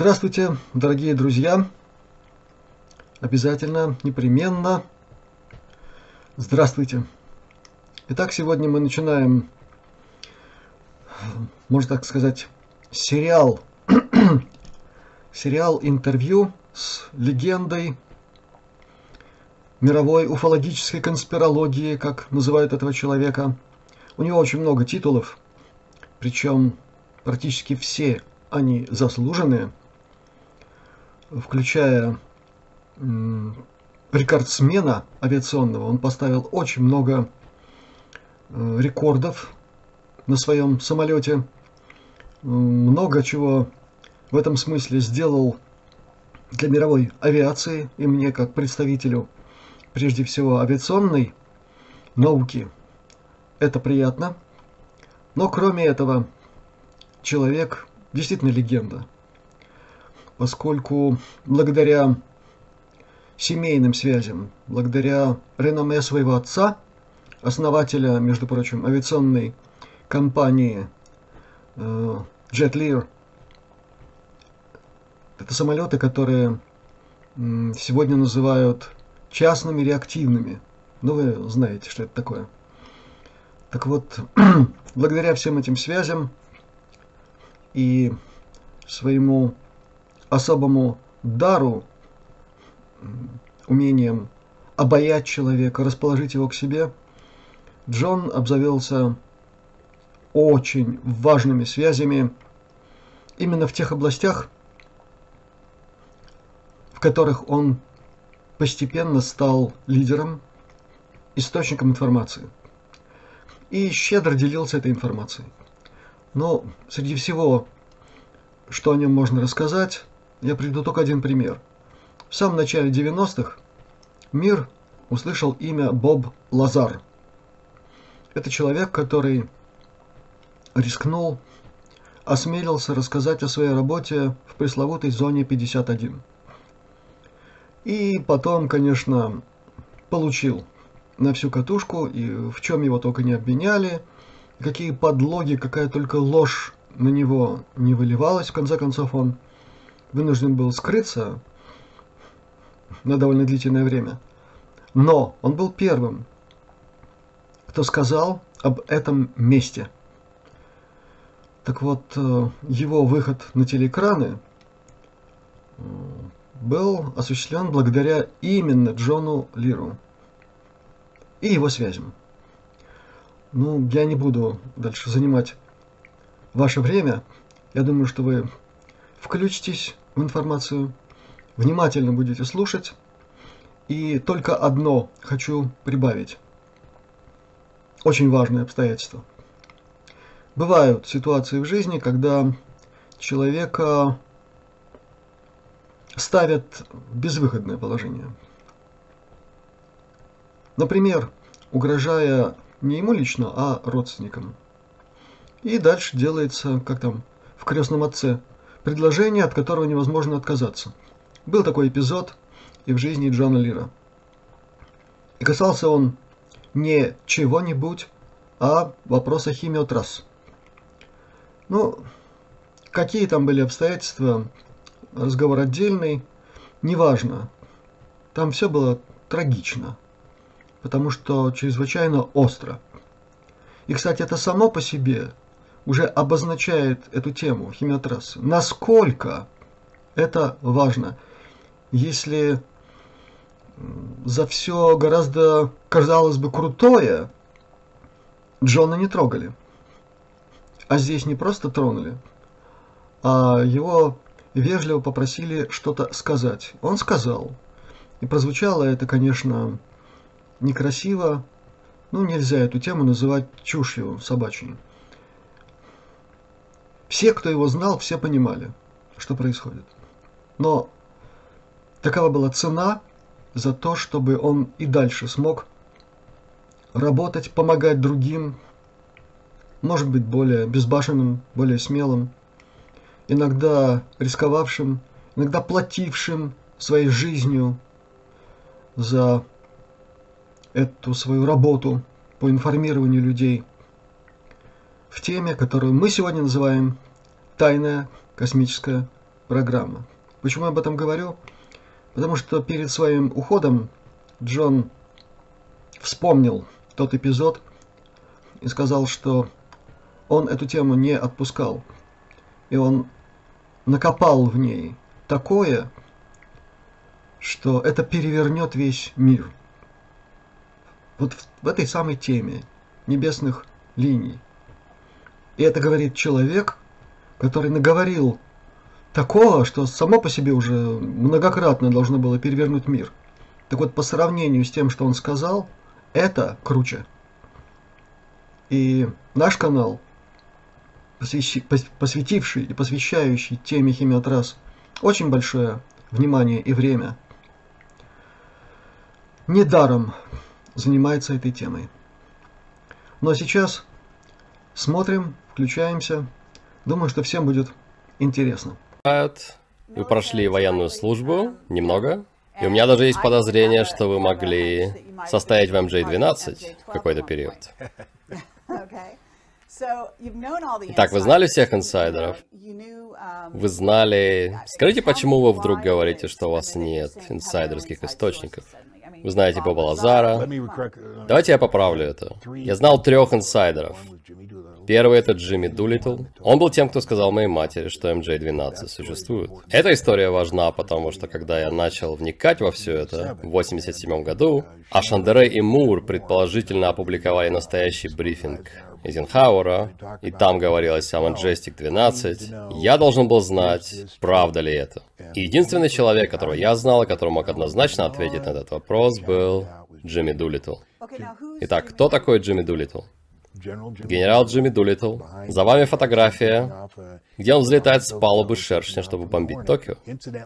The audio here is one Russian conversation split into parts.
Здравствуйте, дорогие друзья! Обязательно, непременно. Здравствуйте! Итак, сегодня мы начинаем, можно так сказать, сериал, сериал интервью с легендой мировой уфологической конспирологии, как называют этого человека. У него очень много титулов, причем практически все они заслуженные, включая рекордсмена авиационного. Он поставил очень много э, рекордов на своем самолете. Много чего в этом смысле сделал для мировой авиации и мне как представителю прежде всего авиационной науки. Это приятно. Но кроме этого, человек действительно легенда, поскольку благодаря семейным связям, благодаря реноме своего отца, основателя, между прочим, авиационной компании э, Jet Lear, это самолеты, которые сегодня называют частными реактивными. Ну, вы знаете, что это такое. Так вот, благодаря всем этим связям и своему особому дару, умением обаять человека, расположить его к себе, Джон обзавелся очень важными связями именно в тех областях, в которых он постепенно стал лидером, источником информации. И щедро делился этой информацией. Но среди всего, что о нем можно рассказать, я приведу только один пример. В самом начале 90-х мир услышал имя Боб Лазар. Это человек, который рискнул, осмелился рассказать о своей работе в пресловутой зоне 51. И потом, конечно, получил на всю катушку, и в чем его только не обвиняли – какие подлоги, какая только ложь на него не выливалась. В конце концов, он вынужден был скрыться на довольно длительное время. Но он был первым, кто сказал об этом месте. Так вот, э, его выход на телеэкраны э, был осуществлен благодаря именно Джону Лиру и его связям. Ну, я не буду дальше занимать ваше время. Я думаю, что вы включитесь информацию, внимательно будете слушать. И только одно хочу прибавить. Очень важное обстоятельство. Бывают ситуации в жизни, когда человека ставят в безвыходное положение. Например, угрожая не ему лично, а родственникам. И дальше делается, как там, в крестном отце, предложение, от которого невозможно отказаться. Был такой эпизод и в жизни Джона Лира. И касался он не чего-нибудь, а вопроса химиотрасс. Ну, какие там были обстоятельства, разговор отдельный, неважно. Там все было трагично потому что чрезвычайно остро. И, кстати, это само по себе уже обозначает эту тему химиотрассы. Насколько это важно, если за все гораздо, казалось бы, крутое Джона не трогали. А здесь не просто тронули, а его вежливо попросили что-то сказать. Он сказал. И прозвучало это, конечно, некрасиво, ну нельзя эту тему называть чушью собачьей. Все, кто его знал, все понимали, что происходит. Но такова была цена за то, чтобы он и дальше смог работать, помогать другим, может быть, более безбашенным, более смелым, иногда рисковавшим, иногда платившим своей жизнью за эту свою работу по информированию людей в теме, которую мы сегодня называем «Тайная космическая программа. Почему я об этом говорю? Потому что перед своим уходом Джон вспомнил тот эпизод и сказал, что он эту тему не отпускал. И он накопал в ней такое, что это перевернет весь мир. Вот в, этой самой теме небесных линий. И это говорит человек, который наговорил такого, что само по себе уже многократно должно было перевернуть мир. Так вот, по сравнению с тем, что он сказал, это круче. И наш канал, посвятивший и посвящающий теме химиотрас очень большое внимание и время, недаром занимается этой темой. А сейчас смотрим, включаемся. Думаю, что всем будет интересно. Вы прошли военную службу немного, и у меня даже есть подозрение, что вы могли состоять в MJ-12 в какой-то период. Итак, вы знали всех инсайдеров? Вы знали... Скажите, почему вы вдруг говорите, что у вас нет инсайдерских источников? Вы знаете Боба Лазара. Давайте я поправлю это. Я знал трех инсайдеров. Первый это Джимми Дулитл. Он был тем, кто сказал моей матери, что MJ-12 существует. Эта история важна, потому что когда я начал вникать во все это в 87 году, а Шандере и Мур предположительно опубликовали настоящий брифинг Эйзенхауэра, и там говорилось о Majestic 12, я должен был знать, правда ли это. И единственный человек, которого я знал, и который мог однозначно ответить на этот вопрос, был Джимми Дулитл. Итак, кто такой Джимми Дулитл? Генерал Джимми Дулитл. За вами фотография, где он взлетает с палубы шершня, чтобы бомбить Токио.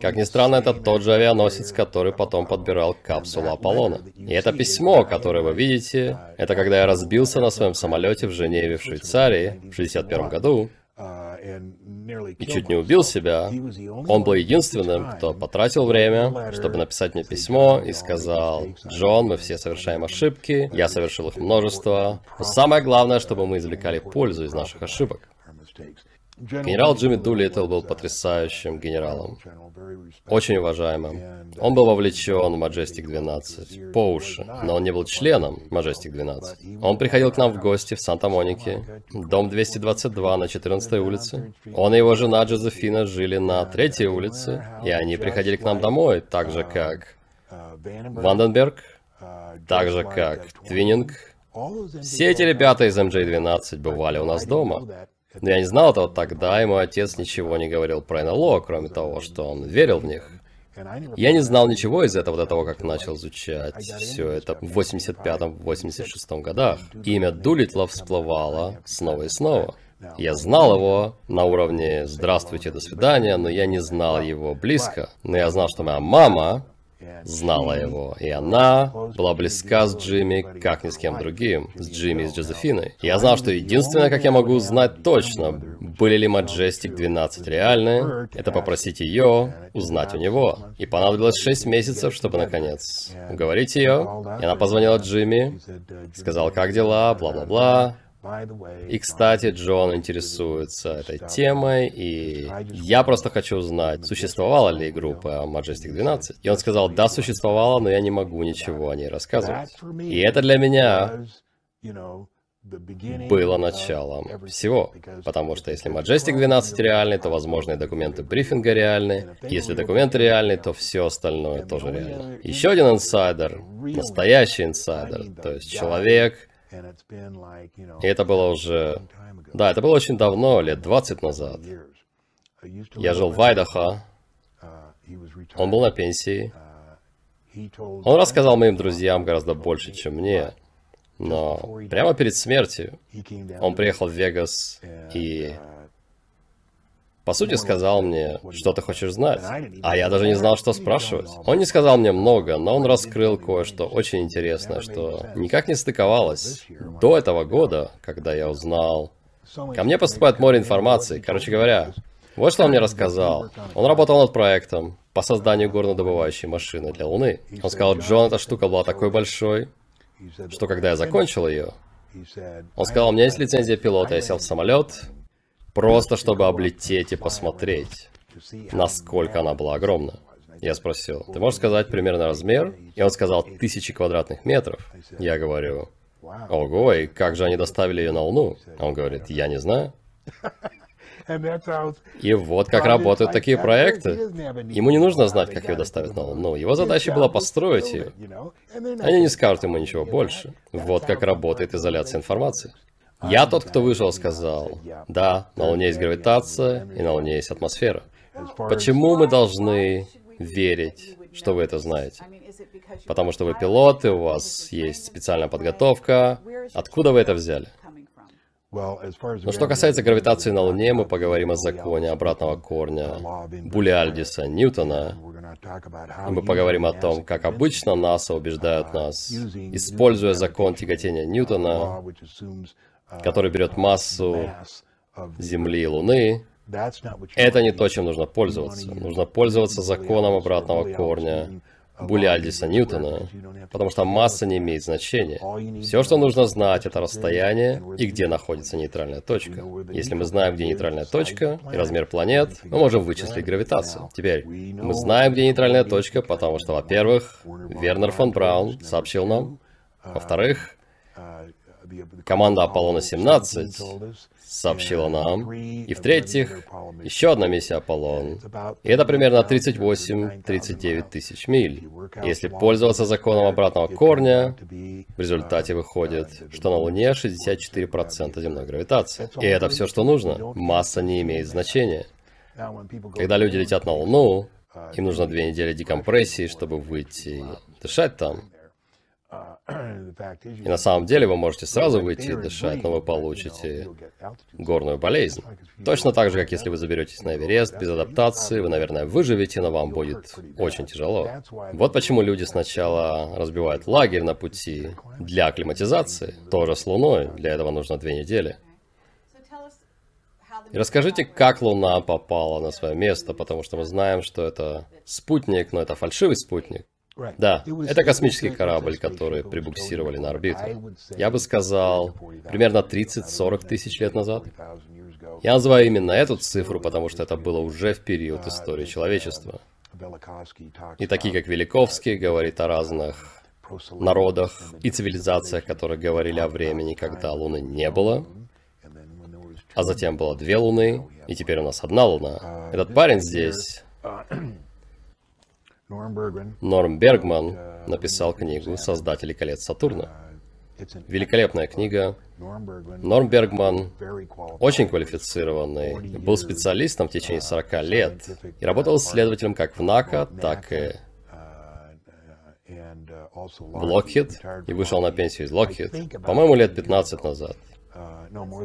Как ни странно, это тот же авианосец, который потом подбирал капсулу Аполлона. И это письмо, которое вы видите, это когда я разбился на своем самолете в Женеве, в Швейцарии, в 61 году, и чуть не убил себя, он был единственным, кто потратил время, чтобы написать мне письмо и сказал, «Джон, мы все совершаем ошибки, я совершил их множество, но самое главное, чтобы мы извлекали пользу из наших ошибок». Генерал Джимми Дулиттл был потрясающим генералом, очень уважаемым. Он был вовлечен в Majestic 12 по уши, но он не был членом Majestic 12. Он приходил к нам в гости в Санта-Монике, дом 222 на 14 улице. Он и его жена Джозефина жили на третьей улице, и они приходили к нам домой, так же как Ванденберг, так же как Твининг. Все эти ребята из MJ-12 бывали у нас дома. Но я не знал этого тогда, и мой отец ничего не говорил про НЛО, кроме того, что он верил в них. Я не знал ничего из этого до того, как начал изучать все это в 85-86 годах. Имя Дулитла всплывало снова и снова. Я знал его на уровне «здравствуйте, до свидания», но я не знал его близко. Но я знал, что моя мама знала его, и она была близка с Джимми, как ни с кем другим, с Джимми и с Джозефиной. Я знал, что единственное, как я могу узнать точно, были ли Majestic 12 реальны, это попросить ее узнать у него. И понадобилось 6 месяцев, чтобы, наконец, уговорить ее. И она позвонила Джимми, сказала, как дела, бла-бла-бла. И, кстати, Джон интересуется этой темой, и я просто хочу узнать, существовала ли группа Majestic 12. И он сказал, да, существовала, но я не могу ничего о ней рассказывать. И это для меня было началом всего. Потому что если Majestic 12 реальный, то возможные документы брифинга реальны. Если документы реальны, то все остальное тоже реально. Еще один инсайдер, настоящий инсайдер, то есть человек, и это было уже... Да, это было очень давно, лет 20 назад. Я жил в Айдахо. Он был на пенсии. Он рассказал моим друзьям гораздо больше, чем мне. Но прямо перед смертью он приехал в Вегас и по сути, сказал мне, что ты хочешь знать. А я даже не знал, что спрашивать. Он не сказал мне много, но он раскрыл кое-что очень интересное, что никак не стыковалось. До этого года, когда я узнал... Ко мне поступает море информации. Короче говоря, вот что он мне рассказал. Он работал над проектом по созданию горнодобывающей машины для Луны. Он сказал, Джон, эта штука была такой большой, что когда я закончил ее, он сказал, у меня есть лицензия пилота, я сел в самолет, Просто чтобы облететь и посмотреть. насколько она была огромна. Я спросил, ты можешь сказать примерно размер? И он сказал, тысячи квадратных метров. Я говорю, ого, и как же они доставили ее на Луну? Он говорит, я не знаю. И вот как работают такие проекты. Ему не нужно знать, как ее доставят на Луну. Его задача была построить ее. Они не скажут ему ничего больше. Вот как работает изоляция информации. Я тот, кто вышел, сказал, да, на Луне есть гравитация, и на Луне есть атмосфера. Почему мы должны верить, что вы это знаете? Потому что вы пилоты, у вас есть специальная подготовка. Откуда вы это взяли? Но что касается гравитации на Луне, мы поговорим о законе обратного корня Булиальдиса Ньютона. И мы поговорим о том, как обычно НАСА убеждают нас, используя закон тяготения Ньютона, который берет массу Земли и Луны, это не то, чем нужно пользоваться. Нужно пользоваться законом обратного корня Булиальдиса Ньютона, потому что масса не имеет значения. Все, что нужно знать, это расстояние и где находится нейтральная точка. Если мы знаем, где нейтральная точка и размер планет, мы можем вычислить гравитацию. Теперь, мы знаем, где нейтральная точка, потому что, во-первых, Вернер фон Браун сообщил нам, во-вторых, команда Аполлона-17 сообщила нам. И в-третьих, еще одна миссия Аполлон. И это примерно 38-39 тысяч миль. Если пользоваться законом обратного корня, в результате выходит, что на Луне 64% земной гравитации. И это все, что нужно. Масса не имеет значения. Когда люди летят на Луну, им нужно две недели декомпрессии, чтобы выйти дышать там. И на самом деле вы можете сразу выйти и дышать, но вы получите горную болезнь. Точно так же, как если вы заберетесь на Эверест без адаптации, вы, наверное, выживете, но вам будет очень тяжело. Вот почему люди сначала разбивают лагерь на пути для акклиматизации, тоже с Луной, для этого нужно две недели. И расскажите, как Луна попала на свое место, потому что мы знаем, что это спутник, но это фальшивый спутник. Да, это космический корабль, который прибуксировали на орбиту. Я бы сказал, примерно 30-40 тысяч лет назад. Я называю именно эту цифру, потому что это было уже в период истории человечества. И такие, как Великовский, говорит о разных народах и цивилизациях, которые говорили о времени, когда Луны не было, а затем было две Луны, и теперь у нас одна Луна. Этот парень здесь Норм Бергман написал книгу «Создатели колец Сатурна». Великолепная книга. Норм Бергман очень квалифицированный, был специалистом в течение 40 лет и работал исследователем как в НАКА, так и в Локхит, и вышел на пенсию из Локхит, по-моему, лет 15 назад.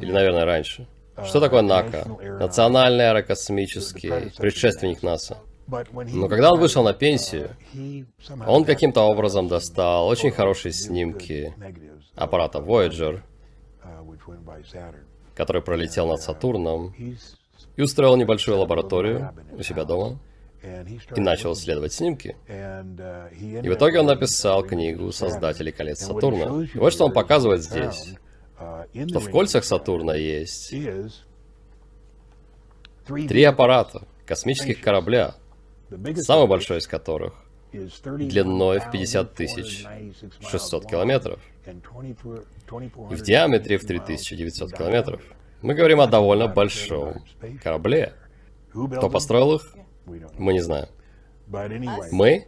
Или, наверное, раньше. Что такое НАКА? Национальный аэрокосмический предшественник НАСА. Но когда он вышел на пенсию, он каким-то образом достал очень хорошие снимки аппарата Voyager, который пролетел над Сатурном, и устроил небольшую лабораторию у себя дома, и начал исследовать снимки. И в итоге он написал книгу «Создатели колец Сатурна». И вот что он показывает здесь, что в кольцах Сатурна есть три аппарата, космических корабля, самый большой из которых длиной в 50 тысяч 600 километров и в диаметре в 3900 километров. Мы говорим о довольно большом корабле. Кто построил их? Мы не знаем. Мы?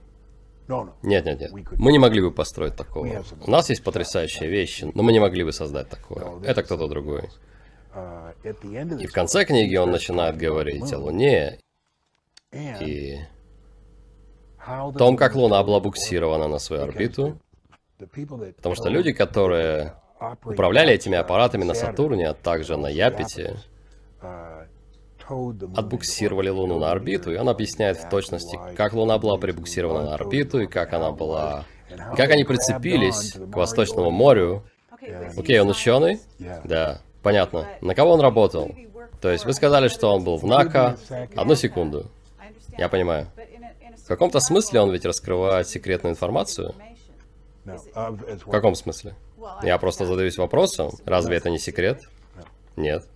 Нет, нет, нет. Мы не могли бы построить такого. У нас есть потрясающие вещи, но мы не могли бы создать такое. Это кто-то другой. И в конце книги он начинает говорить о Луне и том, как Луна была буксирована на свою орбиту, потому что люди, которые управляли этими аппаратами на Сатурне, а также на Япите, отбуксировали Луну на орбиту, и он объясняет в точности, как Луна была прибуксирована на орбиту, и как она была... Как они прицепились к Восточному морю. Окей, он ученый? Да, понятно. На кого он работал? То есть вы сказали, что он был в НАКА. Одну секунду. Я понимаю. В каком-то смысле он ведь раскрывает секретную информацию? В каком смысле? Я просто задаюсь вопросом, разве это не секрет? Нет.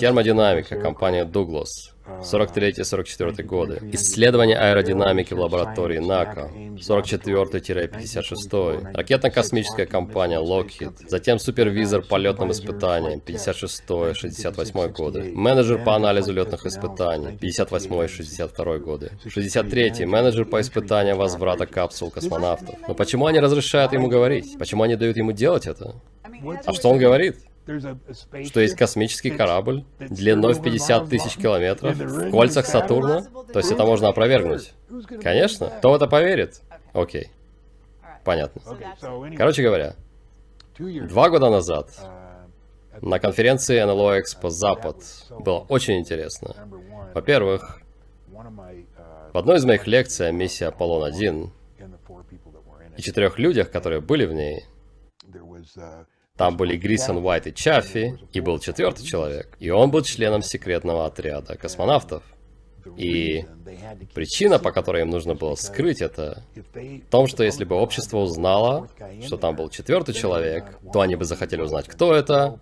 Термодинамика, компания Douglas. 43-44 годы. Исследование аэродинамики в лаборатории НАКО. 44-56. Ракетно-космическая компания Lockheed. Затем супервизор по летным испытаниям. 56-68 годы. Менеджер по анализу летных испытаний. 58-62 годы. 63-й. Менеджер по испытаниям возврата капсул космонавтов. Но почему они разрешают ему говорить? Почему они дают ему делать это? А что он говорит? Что есть космический корабль длиной в 50 тысяч километров в кольцах Сатурна? То есть это можно опровергнуть? Конечно. Кто в это поверит? Окей. Понятно. Короче говоря, два года назад на конференции НЛО Экспо Запад было очень интересно. Во-первых, в одной из моих лекций о миссии Аполлон-1 и четырех людях, которые были в ней, там были Грисон, Уайт и Чаффи, и был четвертый человек. И он был членом секретного отряда космонавтов. И причина, по которой им нужно было скрыть это, в том, что если бы общество узнало, что там был четвертый человек, то они бы захотели узнать, кто это,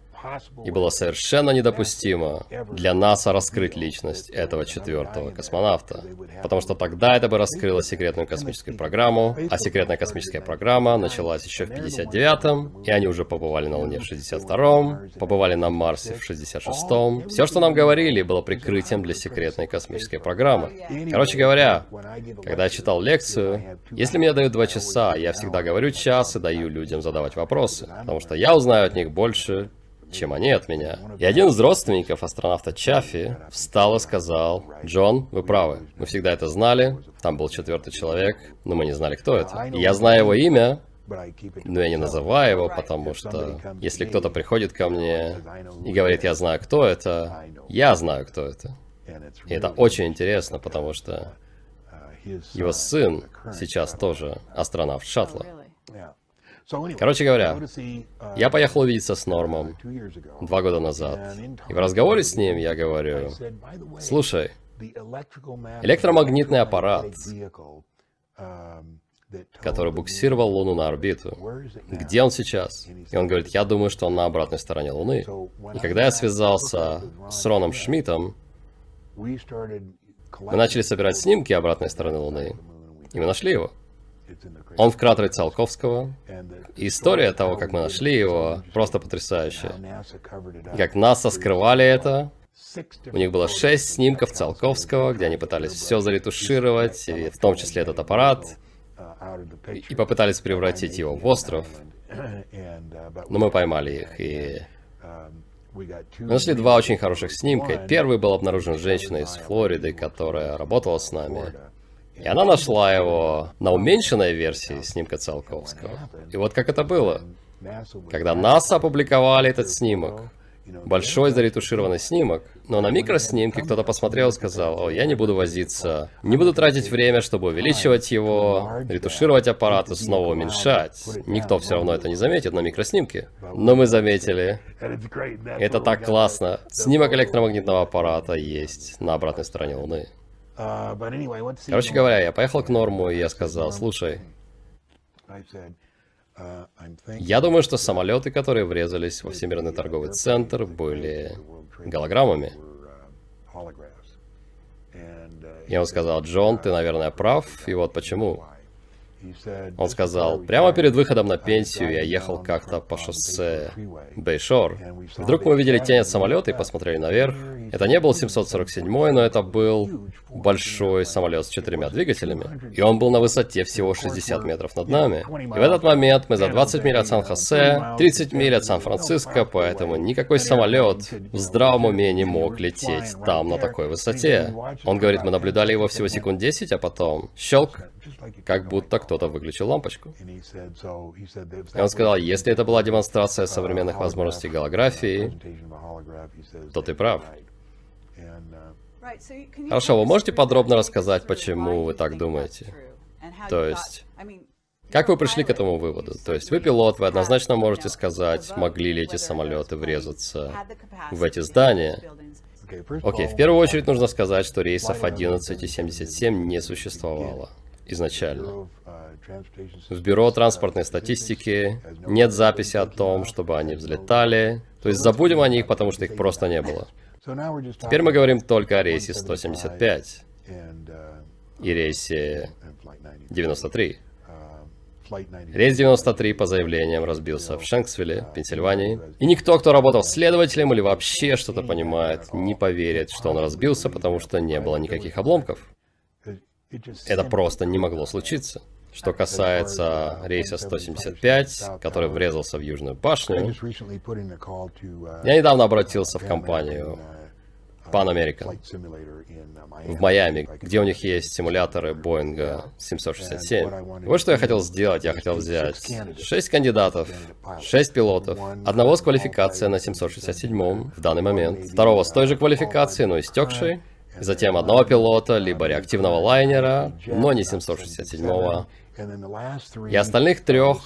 и было совершенно недопустимо для НАСА раскрыть личность этого четвертого космонавта. Потому что тогда это бы раскрыло секретную космическую программу, а секретная космическая программа началась еще в 59-м, и они уже побывали на Луне в 62-м, побывали на Марсе в 66-м. Все, что нам говорили, было прикрытием для секретной космической программы. Короче говоря, когда я читал лекцию, если мне дают два часа, я всегда говорю час и даю людям задавать вопросы, потому что я узнаю от них больше, чем они от меня. И один из родственников астронавта Чаффи встал и сказал, «Джон, вы правы, мы всегда это знали, там был четвертый человек, но мы не знали, кто это. Я знаю его имя, но я не называю его, потому что если кто-то приходит ко мне и говорит, я знаю, кто это, я знаю, кто это. И это очень интересно, потому что его сын сейчас тоже астронавт шаттла. Короче говоря, я поехал увидеться с Нормом два года назад. И в разговоре с ним я говорю, слушай, электромагнитный аппарат, который буксировал Луну на орбиту. Где он сейчас? И он говорит, я думаю, что он на обратной стороне Луны. И когда я связался с Роном Шмидтом, мы начали собирать снимки обратной стороны Луны, и мы нашли его. Он в кратере Циолковского. История того, как мы нашли его, просто потрясающая. Как НАСА скрывали это. У них было шесть снимков Циолковского, где они пытались все заретушировать, и в том числе этот аппарат, и попытались превратить его в остров. Но мы поймали их, и мы нашли два очень хороших снимка. Первый был обнаружен женщиной из Флориды, которая работала с нами. И она нашла его на уменьшенной версии снимка Циолковского. И вот как это было. Когда НАСА опубликовали этот снимок, большой заретушированный снимок, но на микроснимке кто-то посмотрел и сказал, о, я не буду возиться, не буду тратить время, чтобы увеличивать его, ретушировать аппарат и снова уменьшать. Никто все равно это не заметит на микроснимке. Но мы заметили. Это так классно. Снимок электромагнитного аппарата есть на обратной стороне Луны. Uh, Короче говоря, я поехал к Норму, и я сказал, слушай, uh, я думаю, что самолеты, которые врезались во Всемирный торговый центр, были голограммами. Uh, и он сказал, Джон, ты, наверное, прав, и вот почему. Он сказал, прямо перед выходом на пенсию я ехал как-то по шоссе Бейшор. Вдруг мы увидели тень от самолета и посмотрели наверх. Это не был 747, но это был большой самолет с четырьмя двигателями. И он был на высоте всего 60 метров над нами. И в этот момент мы за 20 миль от Сан-Хосе, 30 миль от Сан-Франциско, поэтому никакой самолет в здравом уме не мог лететь там на такой высоте. Он говорит, мы наблюдали его всего секунд 10, а потом щелк, как будто кто-то выключил лампочку. И он сказал, если это была демонстрация современных возможностей голографии, то ты прав. Хорошо, вы можете подробно рассказать, почему вы так думаете? То есть, как вы пришли к этому выводу? То есть вы пилот, вы однозначно можете сказать, могли ли эти самолеты врезаться в эти здания. Окей, в первую очередь нужно сказать, что рейсов 11 и 77 не существовало. Изначально. В Бюро транспортной статистики нет записи о том, чтобы они взлетали. То есть забудем о них, потому что их просто не было. Теперь мы говорим только о рейсе 175 и рейсе 93. Рейс 93 по заявлениям разбился в Шенксвилле, Пенсильвании. И никто, кто работал следователем или вообще что-то понимает, не поверит, что он разбился, потому что не было никаких обломков. Это просто не могло случиться. Что касается рейса 175, который врезался в Южную башню, я недавно обратился в компанию Pan American в Майами, где у них есть симуляторы Боинга 767. Вот что я хотел сделать. Я хотел взять 6 кандидатов, 6 пилотов, одного с квалификацией на 767 в данный момент, второго с той же квалификацией, но истекшей, затем одного пилота, либо реактивного лайнера, но не 767 и остальных трех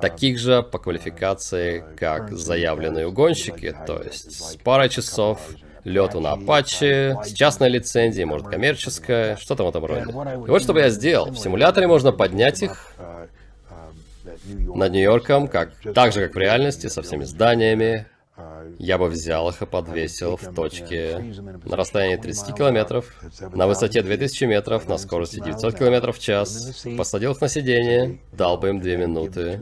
таких же по квалификации, как заявленные угонщики, то есть с парой часов лету на Apache, с частной лицензией, может коммерческая, что-то в этом роде. И вот что бы я сделал. В симуляторе можно поднять их над Нью-Йорком, как, так же, как в реальности, со всеми зданиями, я бы взял их и подвесил в точке на расстоянии 30 километров, на высоте 2000 метров, на скорости 900 километров в час, посадил их на сиденье, дал бы им две минуты,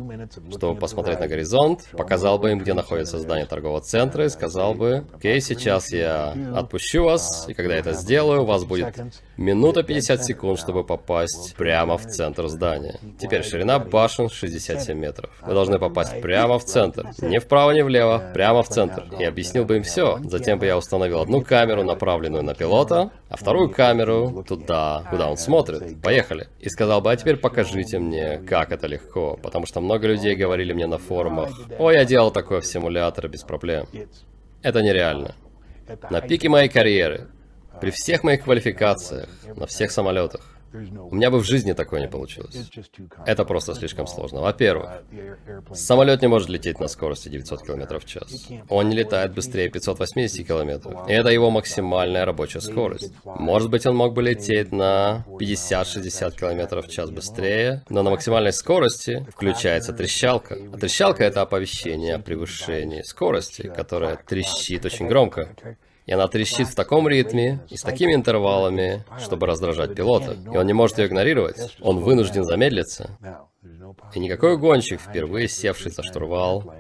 чтобы посмотреть на горизонт, показал бы им, где находится здание торгового центра и сказал бы, окей, сейчас я отпущу вас, и когда я это сделаю, у вас будет минута 50 секунд, чтобы попасть прямо в центр здания. Теперь ширина башен 67 метров. Вы должны попасть прямо в центр, не вправо, не влево, прямо в центр и объяснил бы им все. Затем бы я установил одну камеру, направленную на пилота, а вторую камеру туда, куда он смотрит. Поехали. И сказал бы, а теперь покажите мне, как это легко. Потому что много людей говорили мне на форумах, о, я делал такое в симуляторе без проблем. Это нереально. На пике моей карьеры, при всех моих квалификациях, на всех самолетах, у меня бы в жизни такое не получилось. Это просто слишком сложно. Во-первых, самолет не может лететь на скорости 900 км в час. Он не летает быстрее 580 км. И это его максимальная рабочая скорость. Может быть, он мог бы лететь на 50-60 км в час быстрее, но на максимальной скорости включается трещалка. А трещалка — это оповещение о превышении скорости, которая трещит очень громко. И она трещит в таком ритме и с такими интервалами, чтобы раздражать пилота. И он не может ее игнорировать. Он вынужден замедлиться. И никакой гонщик, впервые севший за штурвал,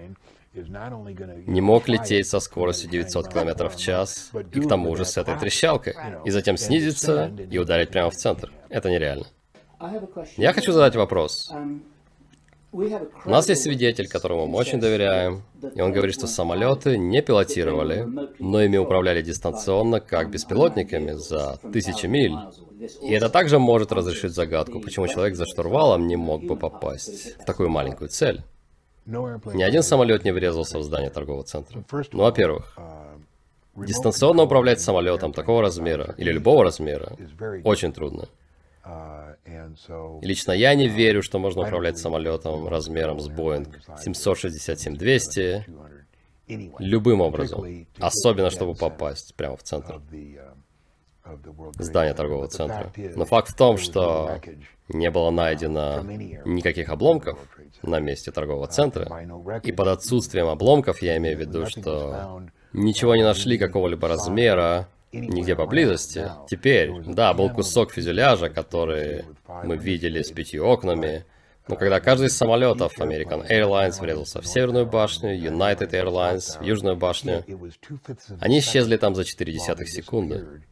не мог лететь со скоростью 900 км в час, и к тому же с этой трещалкой, и затем снизиться и ударить прямо в центр. Это нереально. Я хочу задать вопрос. У нас есть свидетель, которому мы очень доверяем, и он говорит, что самолеты не пилотировали, но ими управляли дистанционно, как беспилотниками, за тысячи миль. И это также может разрешить загадку, почему человек за штурвалом не мог бы попасть в такую маленькую цель. Ни один самолет не врезался в здание торгового центра. Ну, во-первых, дистанционно управлять самолетом такого размера или любого размера очень трудно. И лично я не верю, что можно управлять самолетом размером с Boeing 767-200 любым образом, особенно чтобы попасть прямо в центр здания торгового центра. Но факт в том, что не было найдено никаких обломков на месте торгового центра. И под отсутствием обломков я имею в виду, что ничего не нашли какого-либо размера, нигде поблизости. Теперь, да, был кусок фюзеляжа, который мы видели с пятью окнами, но когда каждый из самолетов American Airlines врезался в Северную башню, United Airlines в Южную башню, они исчезли там за 4 десятых секунды.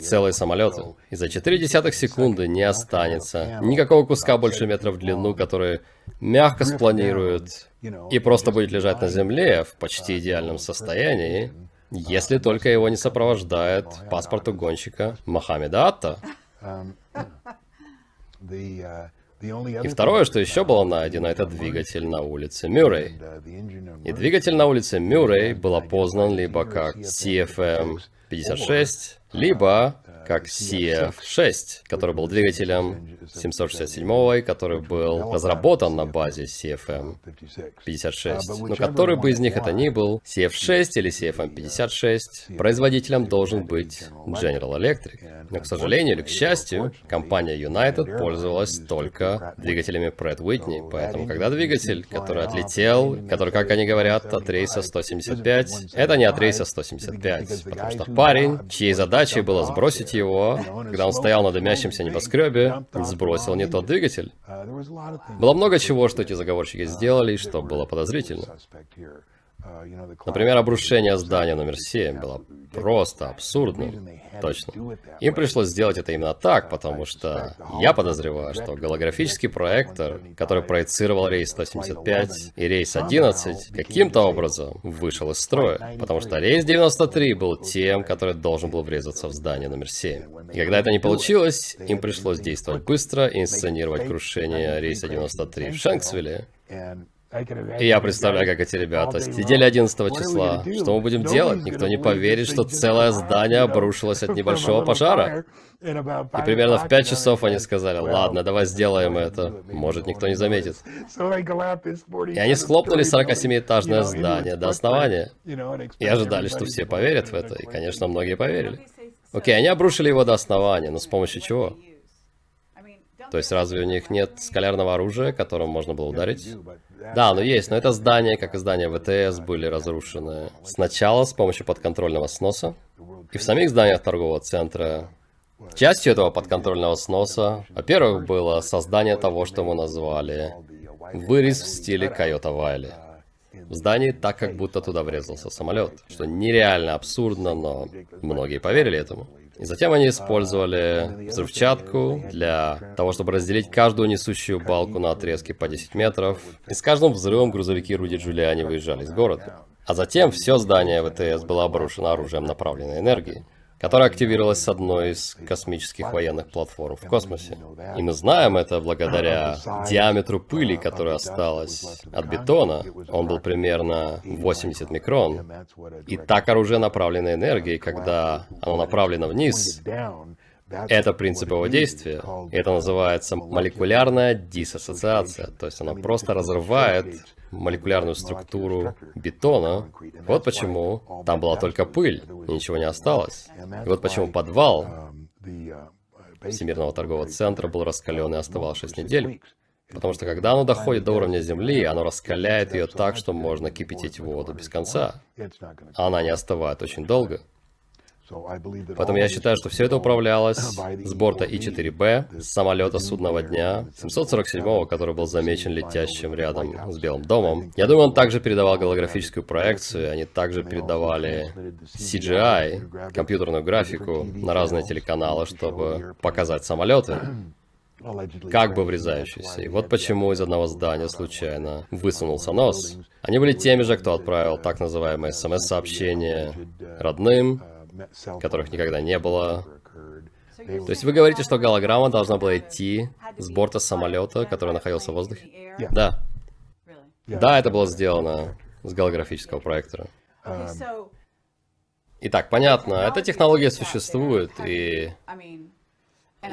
Целые самолеты. И за 4 десятых секунды не останется никакого куска больше метра в длину, который мягко спланирует и просто будет лежать на земле в почти идеальном состоянии, если только его не сопровождает паспорт угонщика Мохаммеда Атта. И второе, что еще было найдено, это двигатель на улице Мюррей. И двигатель на улице Мюррей был опознан либо как CFM-56, либо как CF-6, который был двигателем 767 и который был разработан на базе CFM-56. Но который бы из них это ни был, CF-6 или CFM-56, производителем должен быть General Electric. Но, к сожалению или к счастью, компания United пользовалась только двигателями Pratt Whitney. Поэтому, когда двигатель, который отлетел, который, как они говорят, от рейса 175, это не от рейса 175, потому что парень, чьей задачей было сбросить его, когда он стоял на дымящемся небоскребе, сбросил не тот двигатель. Было много чего, что эти заговорщики сделали, что было подозрительно. Например, обрушение здания номер 7 было просто абсурдным. Точно. Им пришлось сделать это именно так, потому что я подозреваю, что голографический проектор, который проецировал рейс 175 и рейс 11, каким-то образом вышел из строя, потому что рейс 93 был тем, который должен был врезаться в здание номер 7. И когда это не получилось, им пришлось действовать быстро и инсценировать крушение рейса 93 в Шенксвилле. И я представляю, как эти ребята сидели 11 числа. Что мы будем делать? Никто не поверит, что целое здание обрушилось от небольшого пожара. И примерно в 5 часов они сказали, ладно, давай сделаем это. Может, никто не заметит. И они схлопнули 47-этажное здание до основания. И ожидали, что все поверят в это. И, конечно, многие поверили. Окей, они обрушили его до основания, но с помощью чего? То есть разве у них нет скалярного оружия, которым можно было ударить? Да, но есть, но это здание, как и здание ВТС, были разрушены сначала с помощью подконтрольного сноса, и в самих зданиях торгового центра Частью этого подконтрольного сноса, во-первых, было создание того, что мы назвали вырез в стиле Койота Вайли. В здании так, как будто туда врезался самолет, что нереально абсурдно, но многие поверили этому. И затем они использовали взрывчатку для того, чтобы разделить каждую несущую балку на отрезки по 10 метров. И с каждым взрывом грузовики Руди Джулиани выезжали из города. А затем все здание ВТС было обрушено оружием направленной энергии которая активировалась с одной из космических военных платформ в космосе. И мы знаем это благодаря диаметру пыли, которая осталась от бетона. Он был примерно 80 микрон. И так оружие направленной энергии, когда оно направлено вниз, это принцип его действия. Это называется молекулярная диссоциация. То есть оно просто разрывает молекулярную структуру бетона. Вот почему там была только пыль, и ничего не осталось. И вот почему подвал Всемирного торгового центра был раскален и оставал 6 недель. Потому что когда оно доходит до уровня Земли, оно раскаляет ее так, что можно кипятить воду без конца. Она не остывает очень долго. Поэтому я считаю, что все это управлялось с борта И-4Б, с самолета судного дня, 747-го, который был замечен летящим рядом с Белым домом. Я думаю, он также передавал голографическую проекцию, они также передавали CGI, компьютерную графику, на разные телеканалы, чтобы показать самолеты как бы врезающиеся. И вот почему из одного здания случайно высунулся нос. Они были теми же, кто отправил так называемые смс-сообщения родным, которых никогда не было. То есть вы говорите, что голограмма должна была идти с борта самолета, который находился в воздухе? Да. Да, это было сделано с голографического проектора. Итак, понятно, эта технология существует, и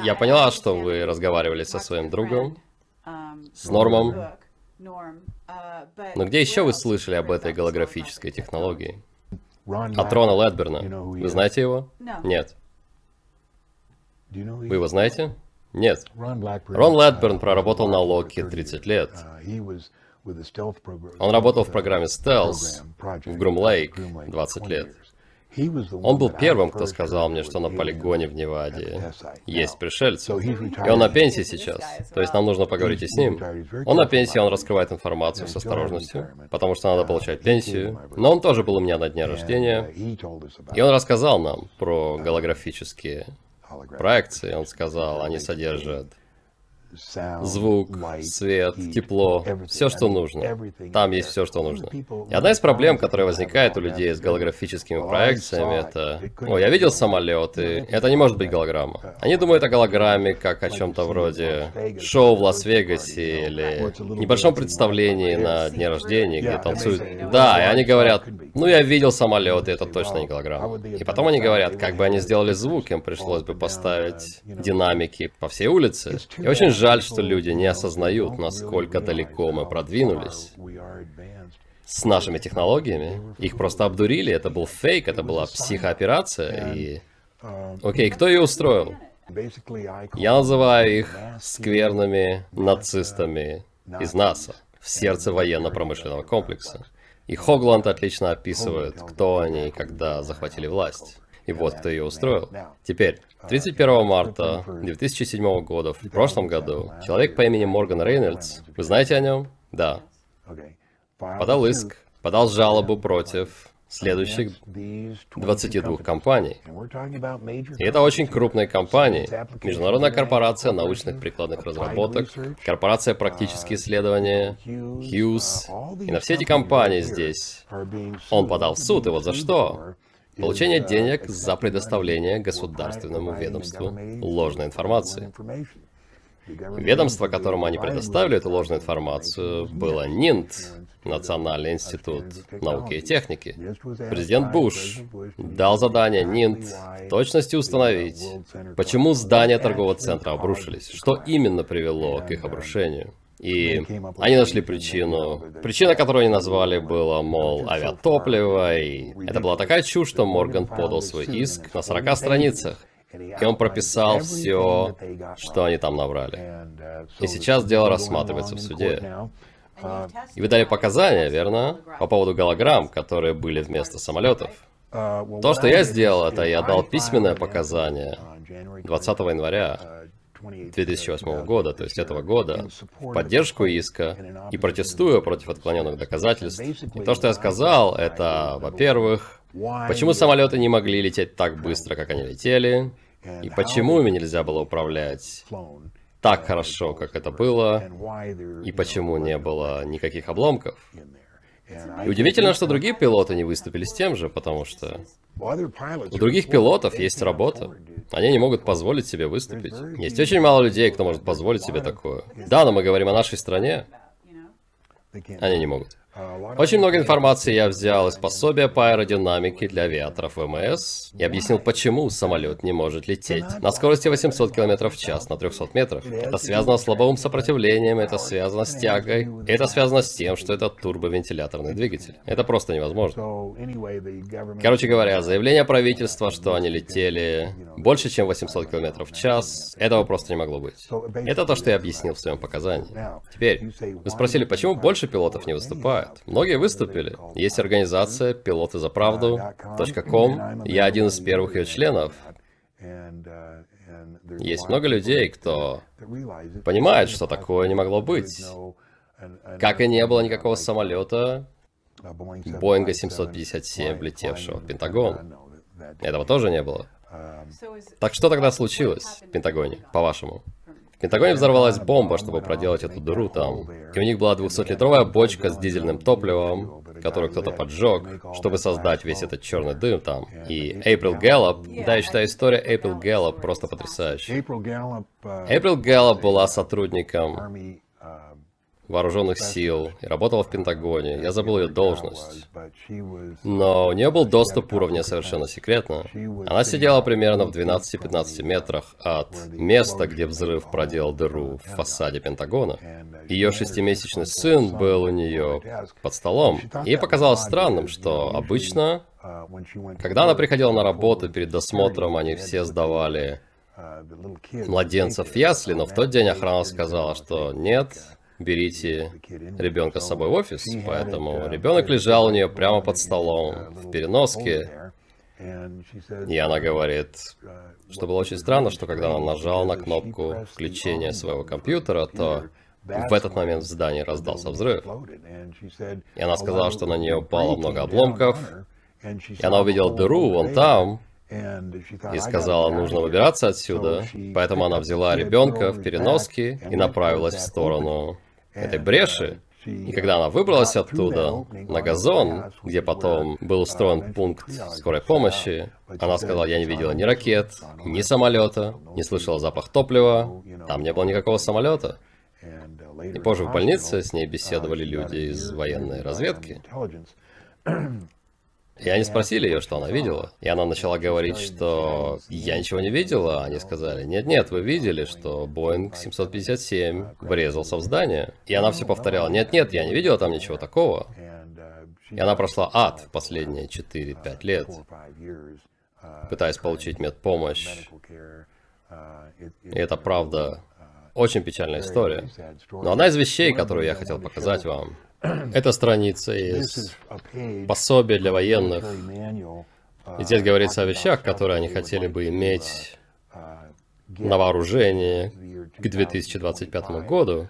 я поняла, что вы разговаривали со своим другом, с Нормом. Но где еще вы слышали об этой голографической технологии? От Рона Ледберна. Вы знаете его? Нет. Вы его знаете? Нет. Рон Ледберн проработал на Локи 30 лет. Он работал в программе Stealth в Грум Лейк 20 лет. Он был первым, кто сказал мне, что на полигоне в Неваде есть пришельцы. И он на пенсии сейчас. То есть нам нужно поговорить и с ним. Он на пенсии, он раскрывает информацию с осторожностью, потому что надо получать пенсию. Но он тоже был у меня на дне рождения. И он рассказал нам про голографические проекции. Он сказал, они содержат звук, свет, тепло, все, что нужно. Там есть все, что нужно. И одна из проблем, которая возникает у людей с голографическими проекциями, это... О, я видел самолеты. Это не может быть голограмма. Они думают о голограмме как о чем-то вроде шоу в Лас-Вегасе или небольшом представлении на дне рождения, где танцуют. Да, и они говорят, ну я видел самолет, и это точно не голограмма. И потом они говорят, как бы они сделали звук, им пришлось бы поставить динамики по всей улице. И очень жаль, что люди не осознают, насколько далеко мы продвинулись с нашими технологиями. Их просто обдурили, это был фейк, это была психооперация, и Окей, кто ее устроил? Я называю их скверными нацистами из НАСА, в сердце военно-промышленного комплекса. И Хогланд отлично описывает, кто они и когда захватили власть. И вот кто ее устроил. Теперь, 31 марта 2007 года, в прошлом году, человек по имени Морган Рейнольдс, вы знаете о нем? Да. Подал иск, подал жалобу против следующих 22 компаний. И это очень крупные компании. Международная корпорация научных прикладных разработок, корпорация практические исследования, Hughes. И на все эти компании здесь он подал в суд, и вот за что? Получение денег за предоставление государственному ведомству ложной информации. Ведомство, которому они предоставили эту ложную информацию, было НИНТ, Национальный институт науки и техники. Президент Буш дал задание НИНТ в точности установить, почему здания торгового центра обрушились, что именно привело к их обрушению. И они нашли причину. Причина, которую они назвали, была, мол, авиатопливо, и это была такая чушь, что Морган подал свой иск на 40 страницах. И он прописал все, что они там набрали. И сейчас дело рассматривается в суде. И вы дали показания, верно? По поводу голограмм, которые были вместо самолетов. То, что я сделал, это я дал письменное показание 20 января 2008 года, то есть этого года, в поддержку иска и протестуя против отклоненных доказательств. И то, что я сказал, это, во-первых, почему самолеты не могли лететь так быстро, как они летели, и почему ими нельзя было управлять так хорошо, как это было, и почему не было никаких обломков. И удивительно, что другие пилоты не выступили с тем же, потому что у других пилотов есть работа. Они не могут позволить себе выступить. Есть очень мало людей, кто может позволить себе такое. Да, но мы говорим о нашей стране. Они не могут. Очень много информации я взял из пособия по аэродинамике для авиаторов ВМС и объяснил, почему самолет не может лететь на скорости 800 км в час на 300 метрах. Это связано с лобовым сопротивлением, это связано с тягой, это связано с тем, что это турбовентиляторный двигатель. Это просто невозможно. Короче говоря, заявление правительства, что они летели больше, чем 800 км в час, этого просто не могло быть. Это то, что я объяснил в своем показании. Теперь, вы спросили, почему больше пилотов не выступают? Бывает. Многие выступили. Есть организация «Пилоты за правду» .com. Я один из первых ее членов. Есть много людей, кто понимает, что такое не могло быть. Как и не было никакого самолета Боинга 757, летевшего в Пентагон. Этого тоже не было. Так что тогда случилось в Пентагоне, по-вашему? В Пентагоне взорвалась бомба, чтобы проделать эту дыру там. И у них была 200-литровая бочка с дизельным топливом, которую кто-то поджег, чтобы создать весь этот черный дым там. И April Gallup, да, я считаю история April Gallup просто потрясающая. April Gallup была сотрудником вооруженных сил и работала в Пентагоне. Я забыл ее должность. Но у нее был доступ уровня совершенно секретно. Она сидела примерно в 12-15 метрах от места, где взрыв проделал дыру в фасаде Пентагона. Ее шестимесячный сын был у нее под столом. И ей показалось странным, что обычно, когда она приходила на работу перед досмотром, они все сдавали младенцев в ясли, но в тот день охрана сказала, что нет, берите ребенка с собой в офис. Поэтому ребенок лежал у нее прямо под столом, в переноске. И она говорит, что было очень странно, что когда она нажала на кнопку включения своего компьютера, то в этот момент в здании раздался взрыв. И она сказала, что на нее упало много обломков. И она увидела дыру вон там, и сказала, нужно выбираться отсюда. Поэтому она взяла ребенка в переноске и направилась в сторону этой бреши. И когда она выбралась оттуда, на газон, где потом был устроен пункт скорой помощи, она сказала, я не видела ни ракет, ни самолета, не слышала запах топлива, там не было никакого самолета. И позже в больнице с ней беседовали люди из военной разведки. И они спросили ее, что она видела. И она начала говорить, что я ничего не видела. Они сказали, нет-нет, вы видели, что Боинг 757 врезался в здание. И она все повторяла, нет-нет, я не видела там ничего такого. И она прошла ад в последние 4-5 лет. пытаясь получить медпомощь. И это правда очень печальная история. Но одна из вещей, которую я хотел показать вам, это страница из пособия для военных. И здесь говорится о вещах, которые они хотели бы иметь на вооружении к 2025 году.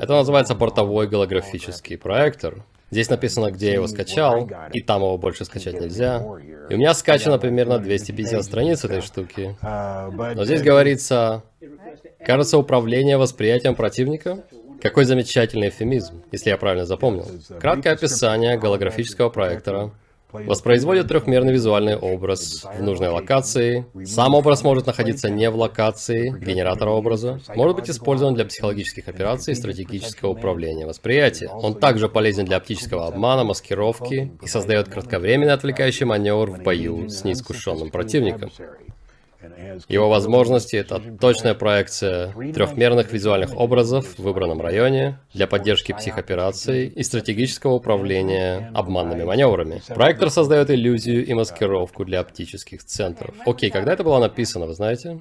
Это называется бортовой голографический проектор. Здесь написано, где я его скачал, и там его больше скачать нельзя. И у меня скачано примерно 250 страниц этой штуки. Но здесь говорится, кажется, управление восприятием противника. Какой замечательный эфемизм, если я правильно запомнил. Краткое описание голографического проектора воспроизводит трехмерный визуальный образ в нужной локации. Сам образ может находиться не в локации генератора образа, может быть использован для психологических операций и стратегического управления восприятия. Он также полезен для оптического обмана, маскировки и создает кратковременный отвлекающий маневр в бою с неискушенным противником. Его возможности — это точная проекция трехмерных визуальных образов в выбранном районе для поддержки психопераций и стратегического управления обманными маневрами. Проектор создает иллюзию и маскировку для оптических центров. Окей, когда это было написано, вы знаете?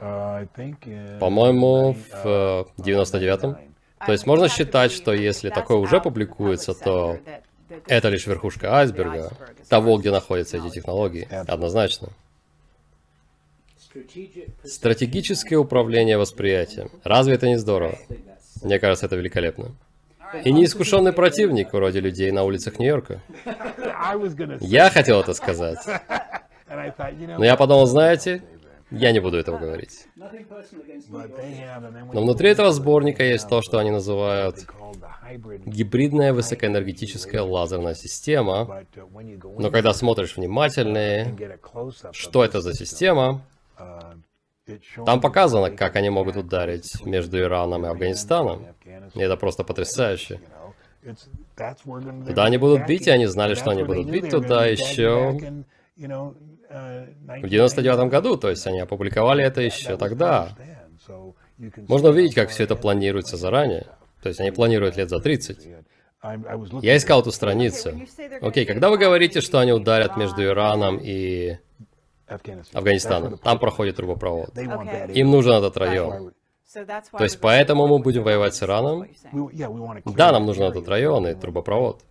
По-моему, в 99-м. То есть можно считать, что если такое уже публикуется, то это лишь верхушка айсберга того, где находятся эти технологии. Однозначно. Стратегическое управление восприятием. Разве это не здорово? Мне кажется, это великолепно. И неискушенный противник вроде людей на улицах Нью-Йорка. Я хотел это сказать. Но я подумал, знаете, я не буду этого говорить. Но внутри этого сборника есть то, что они называют гибридная высокоэнергетическая лазерная система. Но когда смотришь внимательнее, что это за система, там показано, как они могут ударить между Ираном и Афганистаном. И это просто потрясающе. Туда они будут бить, и они знали, что они будут бить туда еще в 99 году, то есть они опубликовали это еще тогда. Можно увидеть, как все это планируется заранее. То есть они планируют лет за 30. Я искал эту страницу. Окей, когда вы говорите, что они ударят между Ираном и Афганистана. Там проходит трубопровод. Им нужен этот район. То есть поэтому мы будем воевать с Ираном? Да, нам нужен этот район и трубопровод.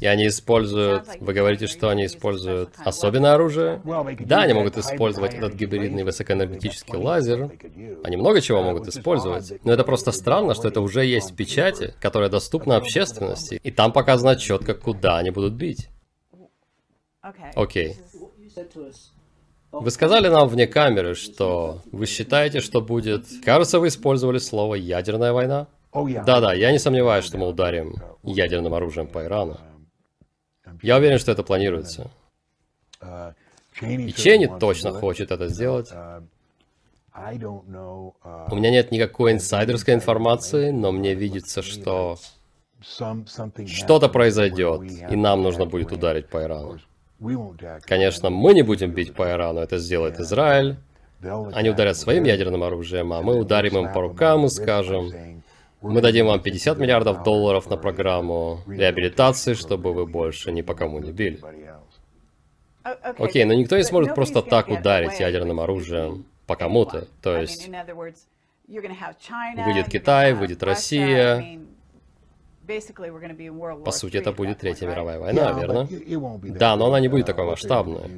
И они используют... Вы говорите, что они используют особенное оружие? Да, они могут использовать этот гибридный высокоэнергетический лазер. Они много чего могут использовать. Но это просто странно, что это уже есть в печати, которая доступна общественности. И там показано четко, куда они будут бить. Окей. Вы сказали нам вне камеры, что вы считаете, что будет... Кажется, вы использовали слово «ядерная война». Да-да, я не сомневаюсь, что мы ударим ядерным оружием по Ирану. Я уверен, что это планируется. И Чейни точно хочет это сделать. У меня нет никакой инсайдерской информации, но мне видится, что что-то произойдет, и нам нужно будет ударить по Ирану. Конечно, мы не будем бить по Ирану, это сделает Израиль. Они ударят своим ядерным оружием, а мы ударим им по рукам и скажем, мы дадим вам 50 миллиардов долларов на программу реабилитации, чтобы вы больше ни по кому не били. Окей, но никто не сможет просто так ударить ядерным оружием по кому-то. То есть, выйдет Китай, выйдет Россия, по сути, это будет Третья мировая война, верно? Да, но она не будет такой масштабной.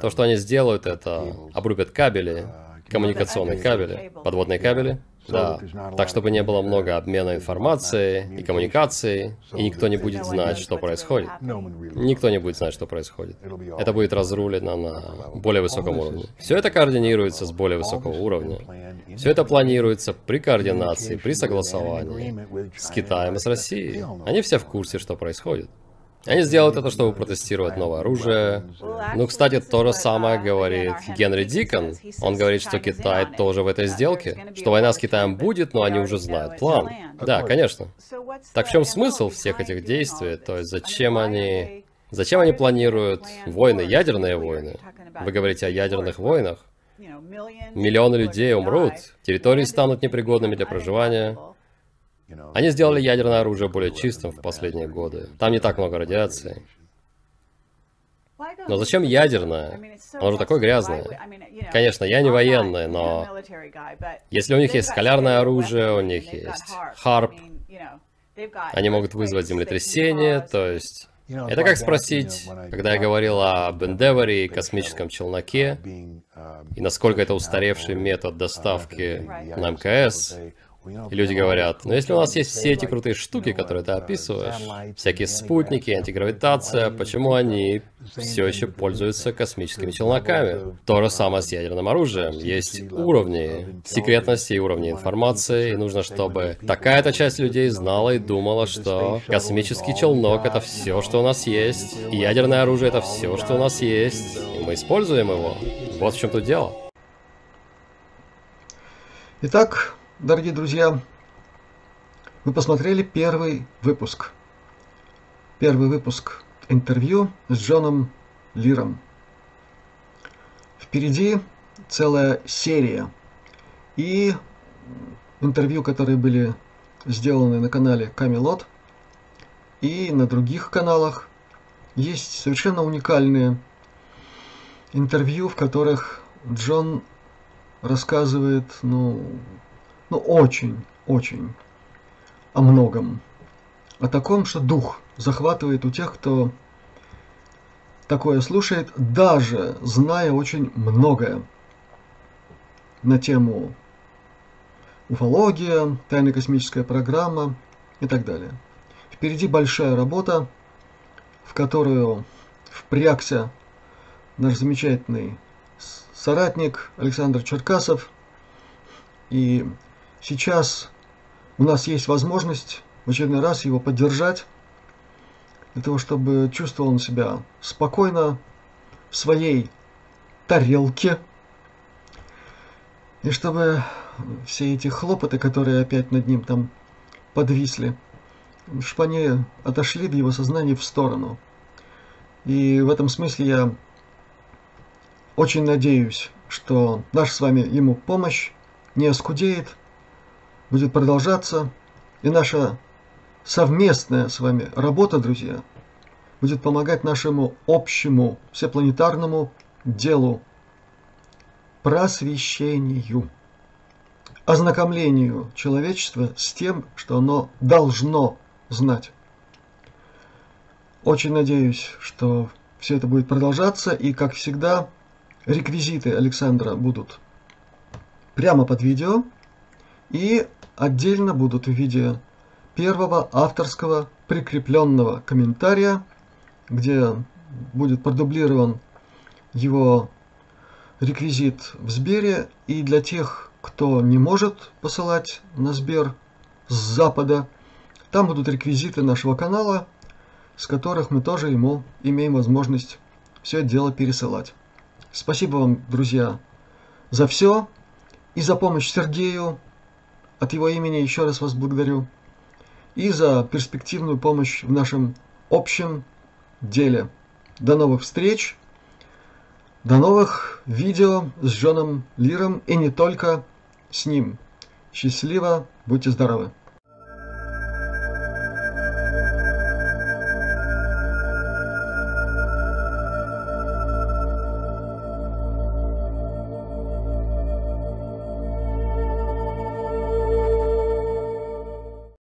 То, что они сделают, это обрубят кабели, коммуникационные кабели, подводные кабели, да. Так, чтобы не было много обмена информацией и коммуникацией, и никто не будет знать, что происходит. Никто не будет знать, что происходит. Это будет разрулено на более высоком уровне. Все это координируется с более высокого уровня. Все это планируется при координации, при согласовании с Китаем и с Россией. Они все в курсе, что происходит. Они сделают это, чтобы протестировать новое оружие. Ну, кстати, то же самое говорит Генри Дикон. Он говорит, что Китай тоже в этой сделке, что война с Китаем будет, но они уже знают план. Да, конечно. Так в чем смысл всех этих действий? То есть зачем они... Зачем они планируют войны, ядерные войны? Вы говорите о ядерных войнах? Миллионы людей умрут, территории станут непригодными для проживания. Они сделали ядерное оружие более чистым в последние годы. Там не так много радиации. Но зачем ядерное? Оно же такое грязное. Конечно, я не военный, но если у них есть скалярное оружие, у них есть харп, они могут вызвать землетрясение, то есть... Это как спросить, когда я говорил об Endeavour и космическом челноке, и насколько это устаревший метод доставки на МКС, и люди говорят, но если у нас есть все эти крутые штуки, которые ты описываешь, всякие спутники, антигравитация, почему они все еще пользуются космическими челноками? То же самое с ядерным оружием. Есть уровни секретности и уровни информации, и нужно, чтобы такая-то часть людей знала и думала, что космический челнок — это все, что у нас есть, и ядерное оружие — это все, что у нас есть, и мы используем его. Вот в чем тут дело. Итак, дорогие друзья, вы посмотрели первый выпуск. Первый выпуск интервью с Джоном Лиром. Впереди целая серия. И интервью, которые были сделаны на канале Камелот и на других каналах, есть совершенно уникальные интервью, в которых Джон рассказывает, ну, ну очень, очень о многом. О таком, что дух захватывает у тех, кто такое слушает, даже зная очень многое на тему уфология, тайная космическая программа и так далее. Впереди большая работа, в которую впрягся наш замечательный соратник Александр Черкасов. И Сейчас у нас есть возможность в очередной раз его поддержать, для того, чтобы чувствовал он себя спокойно в своей тарелке, и чтобы все эти хлопоты, которые опять над ним там подвисли, чтобы они отошли в его сознании в сторону. И в этом смысле я очень надеюсь, что наша с вами ему помощь не оскудеет, будет продолжаться, и наша совместная с вами работа, друзья, будет помогать нашему общему всепланетарному делу просвещению, ознакомлению человечества с тем, что оно должно знать. Очень надеюсь, что все это будет продолжаться, и, как всегда, реквизиты Александра будут прямо под видео, и отдельно будут в виде первого авторского прикрепленного комментария, где будет продублирован его реквизит в Сбере. И для тех, кто не может посылать на Сбер с запада, там будут реквизиты нашего канала, с которых мы тоже ему имеем возможность все это дело пересылать. Спасибо вам, друзья, за все и за помощь Сергею, от его имени еще раз вас благодарю и за перспективную помощь в нашем общем деле. До новых встреч, до новых видео с Джоном Лиром и не только с ним. Счастливо, будьте здоровы!